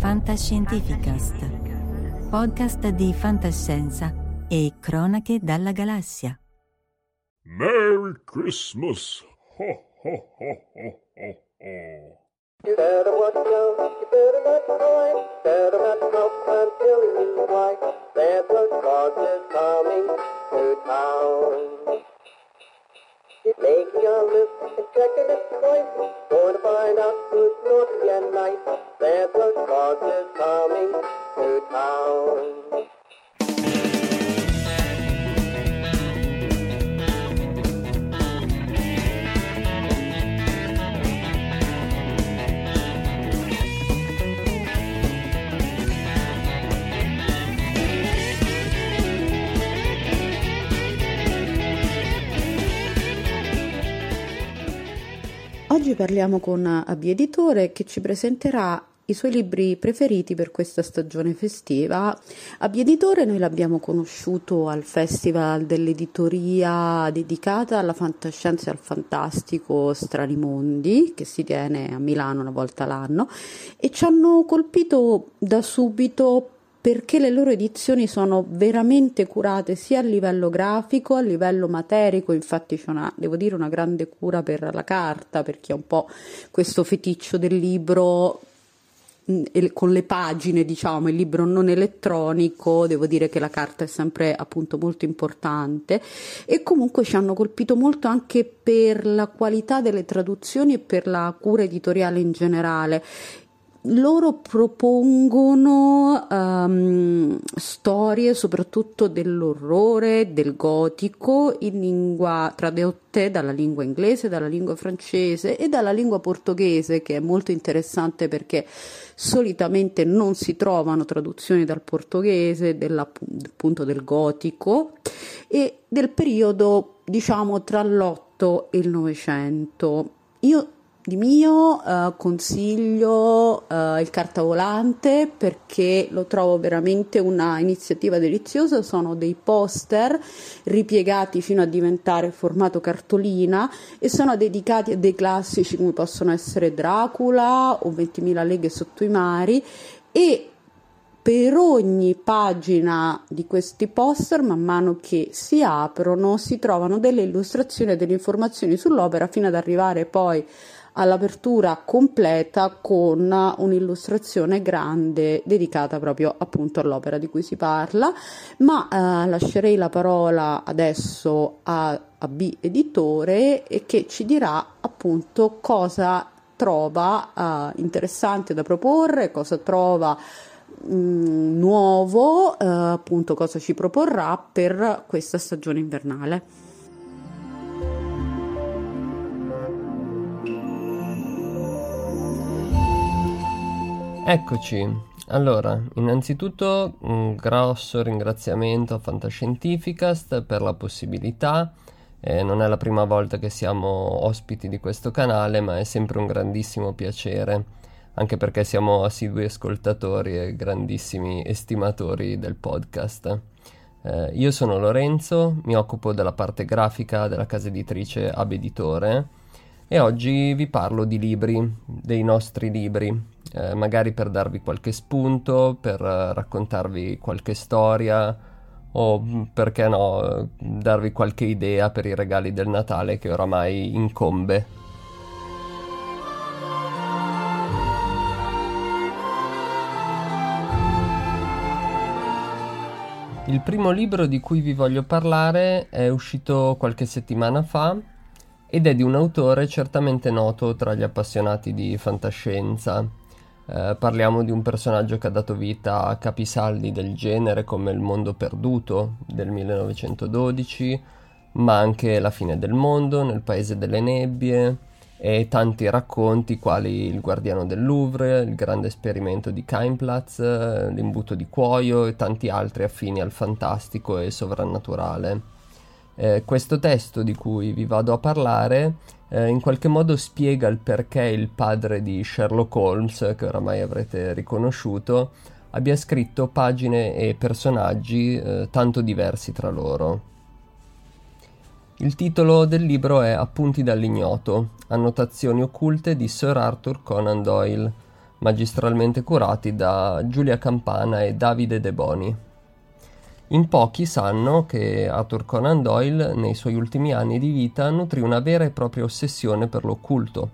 Fantascientificast, podcast di fantascienza e cronache dalla galassia. Merry Christmas! Ho, ho, ho, ho, ho, ho. You better watch out, you better not cry, better not cough, I'm telling you why. Santa Claus is coming to town. He's making a list and checking it twice, going to find out who's naughty and nice. Santa Claus is coming to town. Oggi parliamo con Abbi Editore che ci presenterà i suoi libri preferiti per questa stagione festiva. Abbi Editore noi l'abbiamo conosciuto al Festival dell'editoria dedicata alla fantascienza e al fantastico Strani Mondi che si tiene a Milano una volta l'anno e ci hanno colpito da subito perché le loro edizioni sono veramente curate sia a livello grafico, a livello materico, infatti c'è una, devo dire, una grande cura per la carta, per chi ha un po' questo feticcio del libro con le pagine, diciamo, il libro non elettronico, devo dire che la carta è sempre appunto molto importante. E comunque ci hanno colpito molto anche per la qualità delle traduzioni e per la cura editoriale in generale loro propongono um, storie soprattutto dell'orrore, del gotico in lingua tradotte dalla lingua inglese, dalla lingua francese e dalla lingua portoghese che è molto interessante perché solitamente non si trovano traduzioni dal portoghese appunto del gotico e del periodo diciamo tra l'otto e il novecento. Io di mio eh, consiglio eh, il cartavolante perché lo trovo veramente una iniziativa deliziosa, sono dei poster ripiegati fino a diventare formato cartolina e sono dedicati a dei classici come possono essere Dracula o 20.000 leghe sotto i mari. E per ogni pagina di questi poster, man mano che si aprono, si trovano delle illustrazioni e delle informazioni sull'opera fino ad arrivare poi all'apertura completa con un'illustrazione grande dedicata proprio appunto all'opera di cui si parla, ma eh, lascerei la parola adesso a, a B editore che ci dirà appunto cosa trova eh, interessante da proporre, cosa trova mh, nuovo, eh, appunto cosa ci proporrà per questa stagione invernale. Eccoci, allora, innanzitutto un grosso ringraziamento a Fantascientificast per la possibilità. Eh, non è la prima volta che siamo ospiti di questo canale, ma è sempre un grandissimo piacere anche perché siamo assidui ascoltatori e grandissimi estimatori del podcast. Eh, io sono Lorenzo, mi occupo della parte grafica della casa editrice Abeditore e oggi vi parlo di libri, dei nostri libri, eh, magari per darvi qualche spunto, per uh, raccontarvi qualche storia o mm, perché no, darvi qualche idea per i regali del Natale che oramai incombe. Il primo libro di cui vi voglio parlare è uscito qualche settimana fa ed è di un autore certamente noto tra gli appassionati di fantascienza. Eh, parliamo di un personaggio che ha dato vita a capisaldi del genere come Il mondo perduto del 1912, ma anche La fine del mondo, Nel paese delle nebbie, e tanti racconti quali Il guardiano del Louvre, Il grande esperimento di Keimplatz, L'imbuto di cuoio e tanti altri affini al fantastico e sovrannaturale. Eh, questo testo di cui vi vado a parlare eh, in qualche modo spiega il perché il padre di Sherlock Holmes, che oramai avrete riconosciuto, abbia scritto pagine e personaggi eh, tanto diversi tra loro. Il titolo del libro è Appunti dall'ignoto, annotazioni occulte di Sir Arthur Conan Doyle, magistralmente curati da Giulia Campana e Davide De Boni. In pochi sanno che Arthur Conan Doyle nei suoi ultimi anni di vita nutrì una vera e propria ossessione per l'occulto.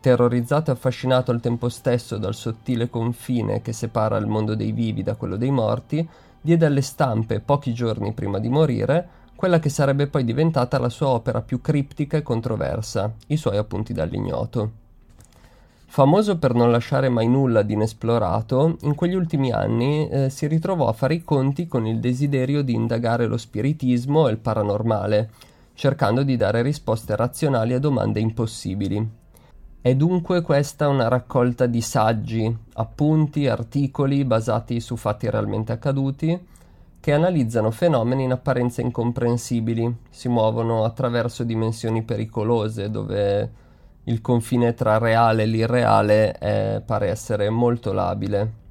Terrorizzato e affascinato al tempo stesso dal sottile confine che separa il mondo dei vivi da quello dei morti, diede alle stampe, pochi giorni prima di morire, quella che sarebbe poi diventata la sua opera più criptica e controversa, i suoi appunti dall'ignoto. Famoso per non lasciare mai nulla di inesplorato, in quegli ultimi anni eh, si ritrovò a fare i conti con il desiderio di indagare lo spiritismo e il paranormale, cercando di dare risposte razionali a domande impossibili. È dunque questa una raccolta di saggi, appunti, articoli basati su fatti realmente accaduti, che analizzano fenomeni in apparenza incomprensibili, si muovono attraverso dimensioni pericolose dove il confine tra reale e l'irreale è, pare essere molto labile.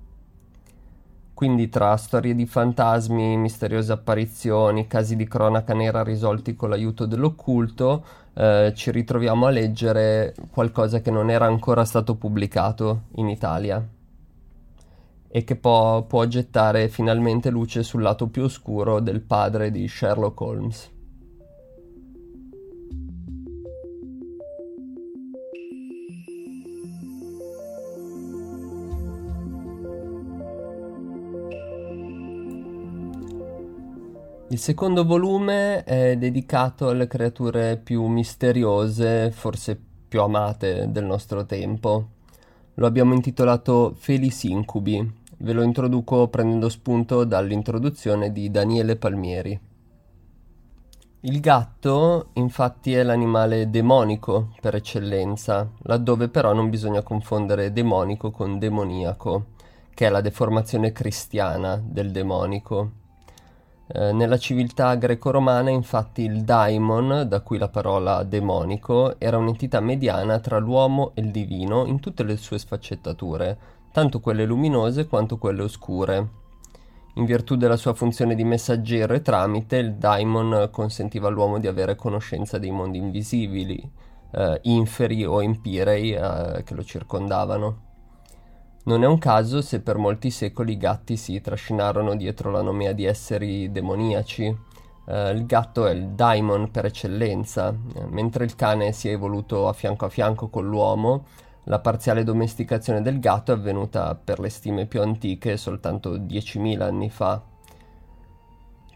Quindi tra storie di fantasmi, misteriose apparizioni, casi di cronaca nera risolti con l'aiuto dell'occulto, eh, ci ritroviamo a leggere qualcosa che non era ancora stato pubblicato in Italia e che può, può gettare finalmente luce sul lato più oscuro del padre di Sherlock Holmes. Il secondo volume è dedicato alle creature più misteriose, forse più amate del nostro tempo. Lo abbiamo intitolato Felis Incubi Ve lo introduco prendendo spunto dall'introduzione di Daniele Palmieri. Il gatto infatti è l'animale demonico per eccellenza, laddove però non bisogna confondere demonico con demoniaco, che è la deformazione cristiana del demonico. Eh, nella civiltà greco-romana infatti il daimon, da cui la parola demonico, era un'entità mediana tra l'uomo e il divino in tutte le sue sfaccettature, tanto quelle luminose quanto quelle oscure. In virtù della sua funzione di messaggero e tramite, il daimon consentiva all'uomo di avere conoscenza dei mondi invisibili, eh, inferi o empirei eh, che lo circondavano. Non è un caso se per molti secoli i gatti si trascinarono dietro la nomea di esseri demoniaci. Eh, il gatto è il daimon per eccellenza, eh, mentre il cane si è evoluto a fianco a fianco con l'uomo, la parziale domesticazione del gatto è avvenuta per le stime più antiche soltanto 10.000 anni fa.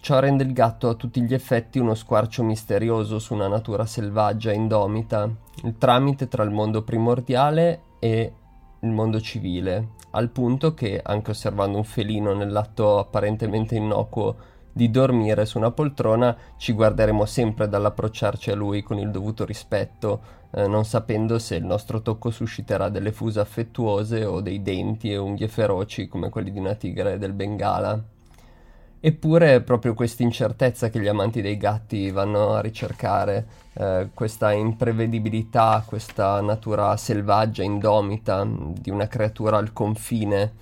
Ciò rende il gatto a tutti gli effetti uno squarcio misterioso su una natura selvaggia e indomita, il tramite tra il mondo primordiale e il mondo civile, al punto che, anche osservando un felino nell'atto apparentemente innocuo di dormire su una poltrona, ci guarderemo sempre dall'approcciarci a lui con il dovuto rispetto, eh, non sapendo se il nostro tocco susciterà delle fuse affettuose o dei denti e unghie feroci come quelli di una tigre del Bengala. Eppure è proprio questa incertezza che gli amanti dei gatti vanno a ricercare, eh, questa imprevedibilità, questa natura selvaggia, indomita di una creatura al confine,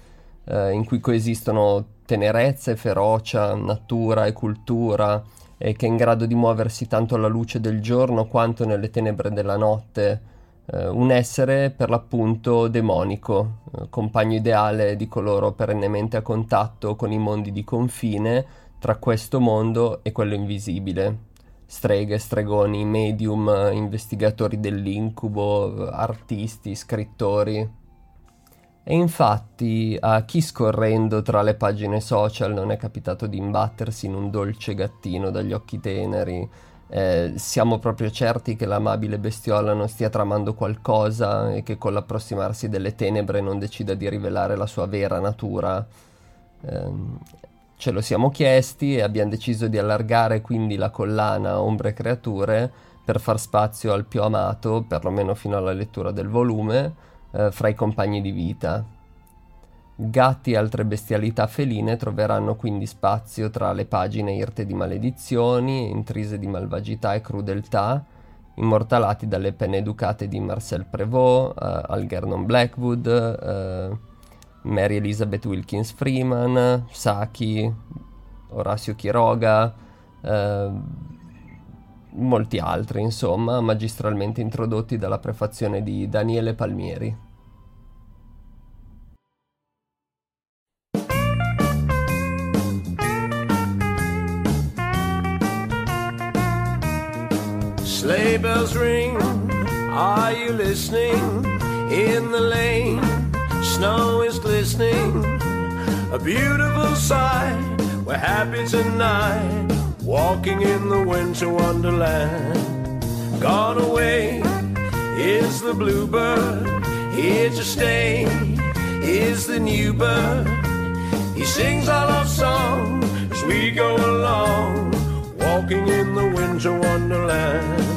eh, in cui coesistono tenerezza e ferocia, natura e cultura, e che è in grado di muoversi tanto alla luce del giorno quanto nelle tenebre della notte, eh, un essere per l'appunto demonico, eh, compagno ideale di coloro perennemente a contatto con i mondi di confine tra questo mondo e quello invisibile. Streghe, stregoni, medium, investigatori dell'incubo, artisti, scrittori. E infatti a chi scorrendo tra le pagine social non è capitato di imbattersi in un dolce gattino dagli occhi teneri, eh, siamo proprio certi che l'amabile bestiola non stia tramando qualcosa e che con l'approssimarsi delle tenebre non decida di rivelare la sua vera natura. Eh, ce lo siamo chiesti e abbiamo deciso di allargare quindi la collana Ombre Creature per far spazio al più amato, perlomeno fino alla lettura del volume, eh, fra i compagni di vita. Gatti e altre bestialità feline troveranno quindi spazio tra le pagine irte di maledizioni, intrise di malvagità e crudeltà, immortalati dalle penne educate di Marcel Prévost, uh, Algernon Blackwood, uh, Mary Elizabeth Wilkins Freeman, Saki, Orazio Chiroga, uh, molti altri, insomma, magistralmente introdotti dalla prefazione di Daniele Palmieri. Sleigh bells ring, are you listening? In the lane, snow is glistening. A beautiful sight, we're happy tonight. Walking in the winter wonderland. Gone away is the bluebird, here to stay is the new bird. He sings our love song as we go along, walking in the winter wonderland.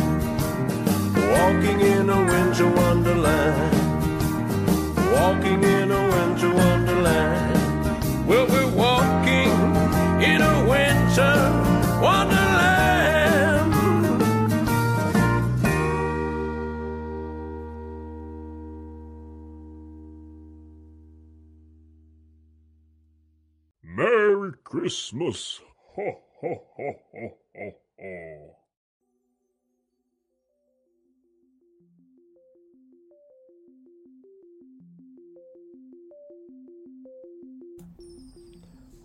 walking in a winter wonderland. Walking in a winter wonderland. Well, we're walking in a winter wonderland. Merry Christmas! Ho, ho, ho, ho.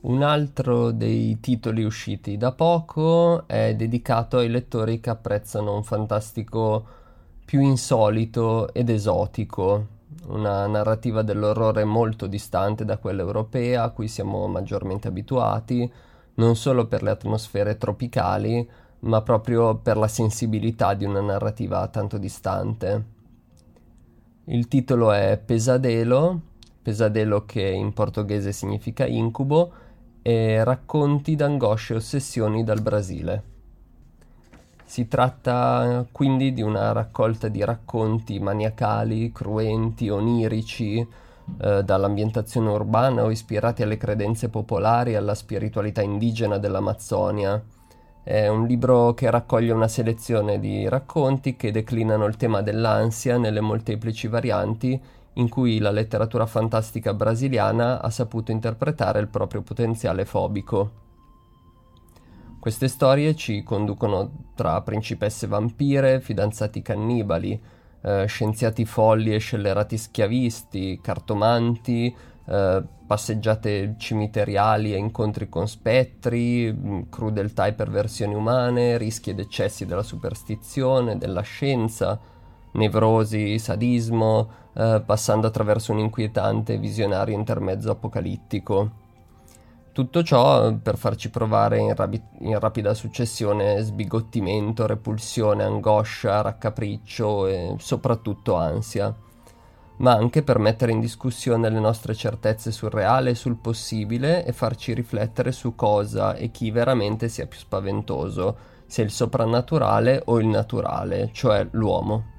Un altro dei titoli usciti da poco è dedicato ai lettori che apprezzano un fantastico più insolito ed esotico, una narrativa dell'orrore molto distante da quella europea a cui siamo maggiormente abituati, non solo per le atmosfere tropicali, ma proprio per la sensibilità di una narrativa tanto distante. Il titolo è Pesadelo, pesadelo che in portoghese significa incubo, e Racconti d'angosce e ossessioni dal Brasile. Si tratta quindi di una raccolta di racconti maniacali, cruenti, onirici, eh, dall'ambientazione urbana o ispirati alle credenze popolari e alla spiritualità indigena dell'Amazzonia. È un libro che raccoglie una selezione di racconti che declinano il tema dell'ansia nelle molteplici varianti in cui la letteratura fantastica brasiliana ha saputo interpretare il proprio potenziale fobico. Queste storie ci conducono tra principesse vampire, fidanzati cannibali, eh, scienziati folli e scellerati schiavisti, cartomanti, eh, passeggiate cimiteriali e incontri con spettri, mm, crudeltà e perversioni umane, rischi ed eccessi della superstizione, della scienza, nevrosi, sadismo, eh, passando attraverso un inquietante visionario intermezzo apocalittico. Tutto ciò per farci provare in, rabi- in, rapida successione sbigottimento, repulsione, angoscia, raccapriccio e soprattutto ansia, ma anche per mettere in discussione le nostre certezze sul reale e sul possibile e farci riflettere su cosa e chi veramente sia più spaventoso, se il soprannaturale o il naturale, cioè l'uomo.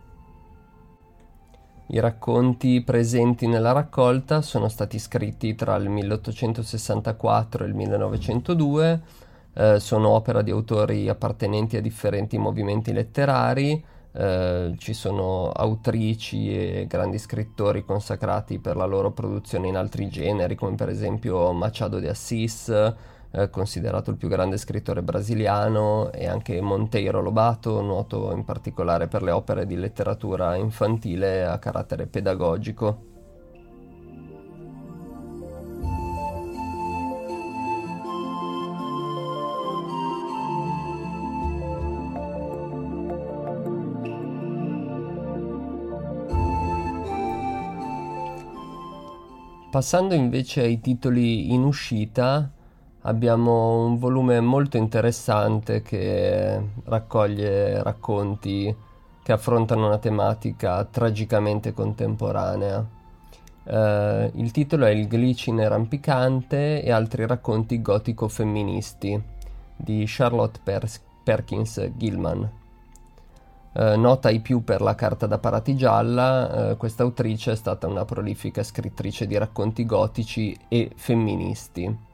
I racconti presenti nella raccolta sono stati scritti tra il 1864 e il 1902, eh, sono opera di autori appartenenti a differenti movimenti letterari, eh, ci sono autrici e grandi scrittori consacrati per la loro produzione in altri generi, come per esempio Machado de Assis, eh, considerato il più grande scrittore brasiliano, e anche Monteiro Lobato, noto in particolare per le opere di letteratura infantile a carattere pedagogico. Passando invece ai titoli in uscita, abbiamo un volume molto interessante che raccoglie racconti che affrontano una tematica tragicamente contemporanea. Uh, il titolo è Il glicine rampicante e altri racconti gotico-femministi di Charlotte Pers- Perkins Gilman. Uh, nota ai più per la carta da parati gialla, uh, questa autrice è stata una prolifica scrittrice di racconti gotici e femministi.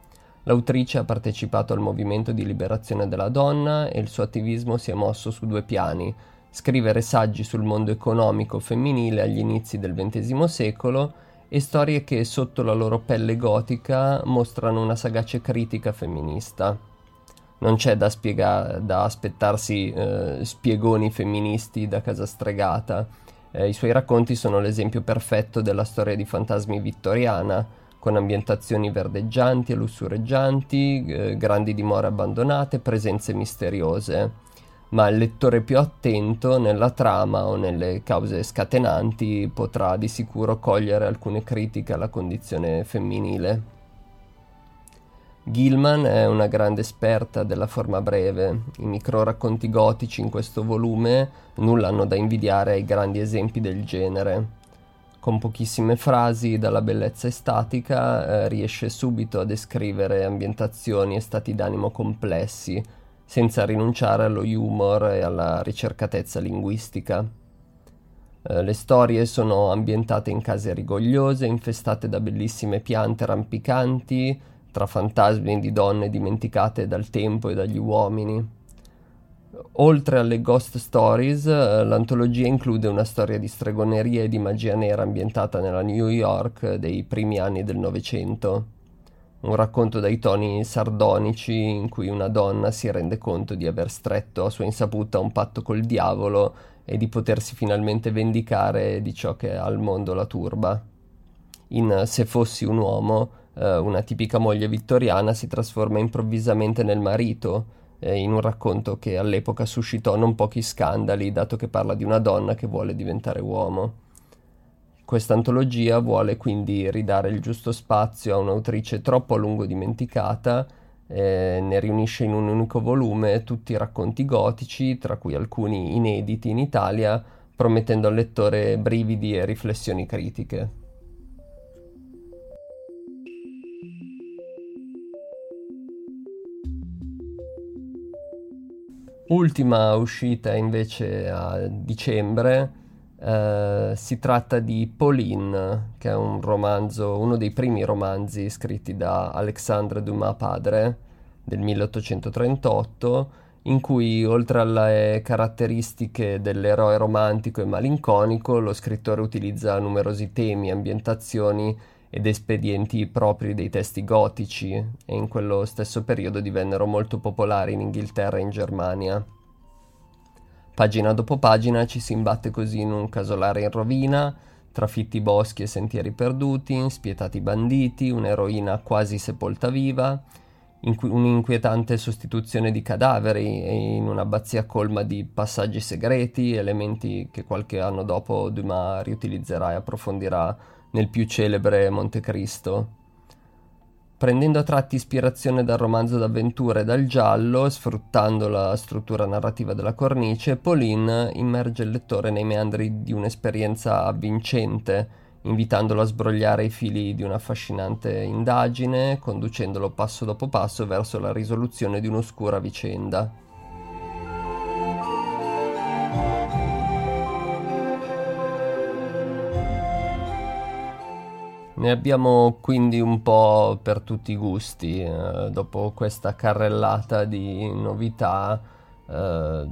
L'autrice ha partecipato al movimento di liberazione della donna e il suo attivismo si è mosso su due piani, scrivere saggi sul mondo economico femminile agli inizi del XX secolo e storie che sotto la loro pelle gotica mostrano una sagace critica femminista. Non c'è da, spiega- da aspettarsi eh, spiegoni femministi da casa stregata. Eh, I suoi racconti sono l'esempio perfetto della storia di fantasmi vittoriana, con ambientazioni verdeggianti e lussureggianti, eh, grandi dimore abbandonate, presenze misteriose. Ma il lettore più attento nella trama o nelle cause scatenanti potrà di sicuro cogliere alcune critiche alla condizione femminile. Gilman è una grande esperta della forma breve. I micro racconti gotici in questo volume nulla hanno da invidiare ai grandi esempi del genere con pochissime frasi dalla bellezza estatica eh, riesce subito a descrivere ambientazioni e stati d'animo complessi, senza rinunciare allo humor e alla ricercatezza linguistica. Eh, le storie sono ambientate in case rigogliose, infestate da bellissime piante rampicanti, tra fantasmi di donne dimenticate dal tempo e dagli uomini. Oltre alle ghost stories, eh, l'antologia include una storia di stregoneria e di magia nera ambientata nella New York dei primi anni del Novecento. Un racconto dai toni sardonici in cui una donna si rende conto di aver stretto a sua insaputa un patto col diavolo e di potersi finalmente vendicare di ciò che al mondo la turba. In Se fossi un uomo, eh, una tipica moglie vittoriana si trasforma improvvisamente nel marito, eh, in un racconto che all'epoca suscitò non pochi scandali, dato che parla di una donna che vuole diventare uomo. Questa antologia vuole quindi ridare il giusto spazio a un'autrice troppo a lungo dimenticata, eh, ne riunisce in un unico volume tutti i racconti gotici, tra cui alcuni inediti in Italia, promettendo al lettore brividi e riflessioni critiche. Ultima uscita invece a dicembre Uh, si tratta di Pauline, che è un romanzo, uno dei primi romanzi scritti da Alexandre Dumas padre del 1838, in cui oltre alle caratteristiche dell'eroe romantico e malinconico, lo scrittore utilizza numerosi temi, ambientazioni ed espedienti propri dei testi gotici e in quello stesso periodo divennero molto popolari in Inghilterra e in Germania. Pagina dopo pagina ci si imbatte così in un casolare in rovina, trafitti boschi e sentieri perduti, spietati banditi, un'eroina quasi sepolta viva, inqu- un'inquietante sostituzione di cadaveri e in un'abbazia colma di passaggi segreti, elementi che qualche anno dopo Dumas riutilizzerà e approfondirà nel più celebre Montecristo. Prendendo a tratti ispirazione dal romanzo d'avventura e dal giallo, sfruttando la struttura narrativa della cornice, Pauline immerge il lettore nei meandri di un'esperienza avvincente, invitandolo a sbrogliare i fili di un'affascinante indagine, conducendolo passo dopo passo verso la risoluzione di un'oscura vicenda. Ne abbiamo quindi un po' per tutti i gusti, eh, dopo questa carrellata di novità. Eh,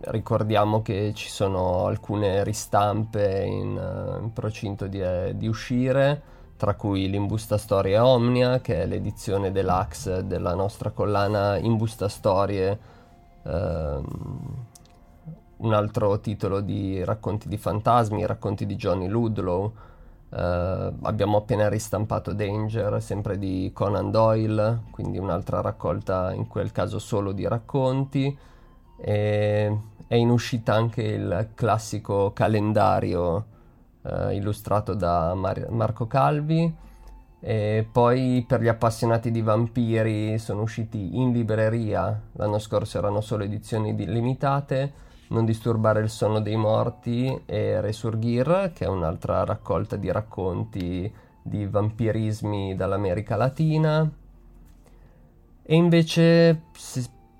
ricordiamo che ci sono alcune ristampe in, uh, in procinto di, eh, di, uscire, tra cui l'Imbusta Storie Omnia, che è l'edizione deluxe della nostra collana Imbusta Storie, uh, un altro titolo di racconti di fantasmi, racconti di Johnny Ludlow, Uh, abbiamo appena ristampato Danger, sempre di Conan Doyle, quindi un'altra raccolta in quel caso solo di racconti. E è in uscita anche il classico calendario uh, illustrato da Mar- Marco Calvi. E poi per gli appassionati di vampiri sono usciti in libreria, l'anno scorso erano solo edizioni limitate non disturbare il sonno dei morti e Resurgir, che è un'altra raccolta di racconti di vampirismi dall'America Latina. E invece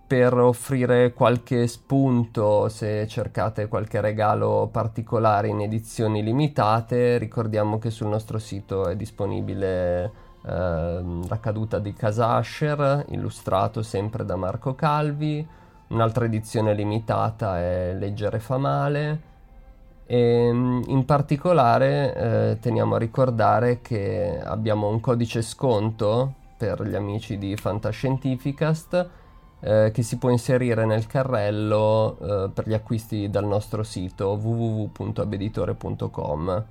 per offrire qualche spunto se cercate qualche regalo particolare in edizioni limitate, ricordiamo che sul nostro sito è disponibile eh, La caduta di Casasher, illustrato sempre da Marco Calvi Un'altra edizione limitata è Leggere fa male e mm, in particolare eh, teniamo a ricordare che abbiamo un codice sconto per gli amici di Fantascientificast eh, che si può inserire nel carrello eh, per gli acquisti dal nostro sito www.abeditore.com.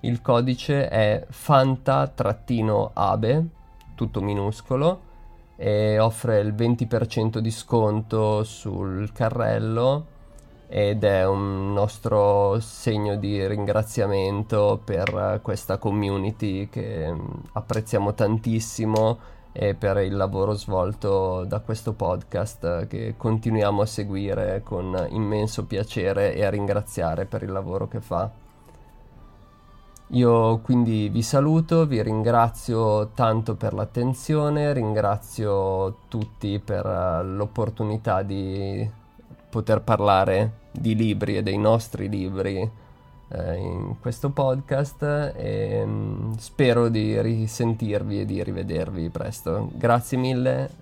Il codice è fanta-abe, tutto minuscolo, e offre il 20% di sconto sul carrello ed è un nostro segno di ringraziamento per questa community che mm, apprezziamo tantissimo e per il lavoro svolto da questo podcast che continuiamo a seguire con immenso piacere e a ringraziare per il lavoro che fa. Io quindi vi saluto, vi ringrazio tanto per l'attenzione, ringrazio tutti per uh, l'opportunità di poter parlare di libri e dei nostri libri uh, in questo podcast e um, spero di risentirvi e di rivedervi presto. Grazie mille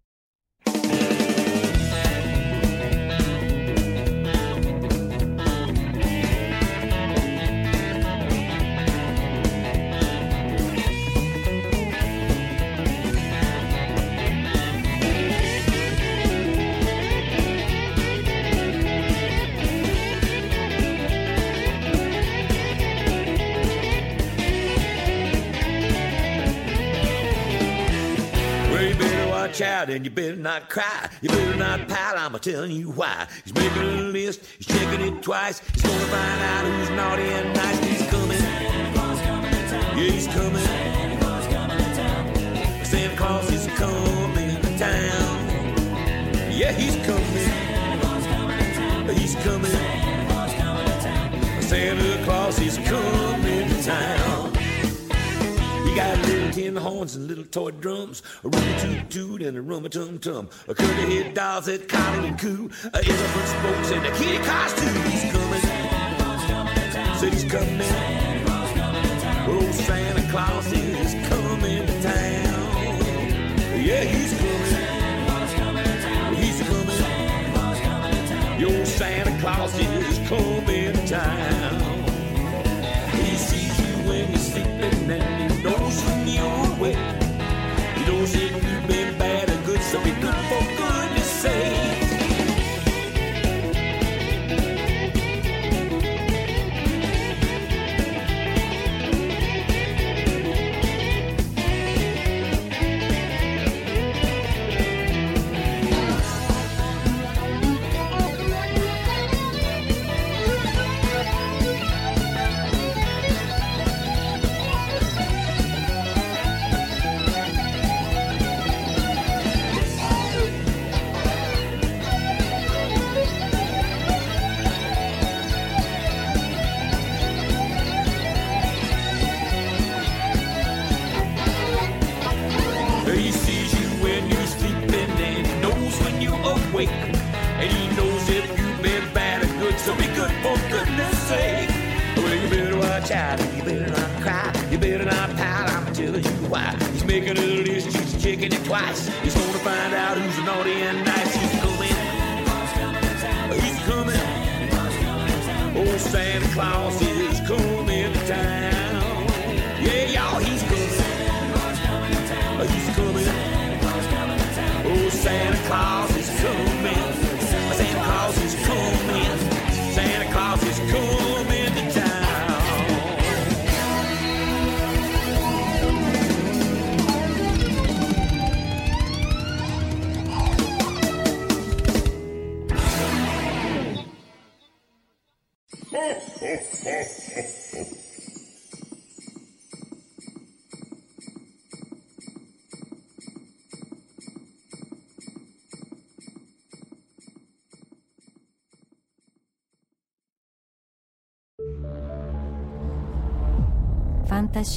Out and you better not cry. You better not pout, I'm telling you why. He's making a list, he's checking it twice. He's gonna find out who's naughty and nice. He's coming. Yeah, he's coming. Santa Claus is horns and little toy drums, a rummy toot toot and a rummy tum tum, a curly head dolls that collie and coo, a elephant spokes and a kitty costume. He's coming, said he's coming. Oh, Santa Claus is coming to town. Yeah, he's coming. He's coming. Your Santa Claus is so be good for goodness sake.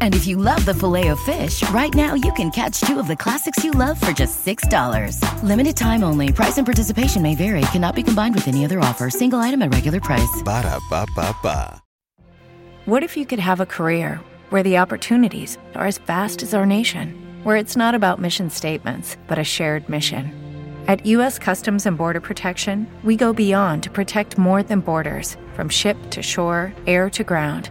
And if you love the filet of fish, right now you can catch two of the classics you love for just $6. Limited time only. Price and participation may vary. Cannot be combined with any other offer. Single item at regular price. Ba da ba ba ba. What if you could have a career where the opportunities are as vast as our nation, where it's not about mission statements, but a shared mission? At U.S. Customs and Border Protection, we go beyond to protect more than borders from ship to shore, air to ground,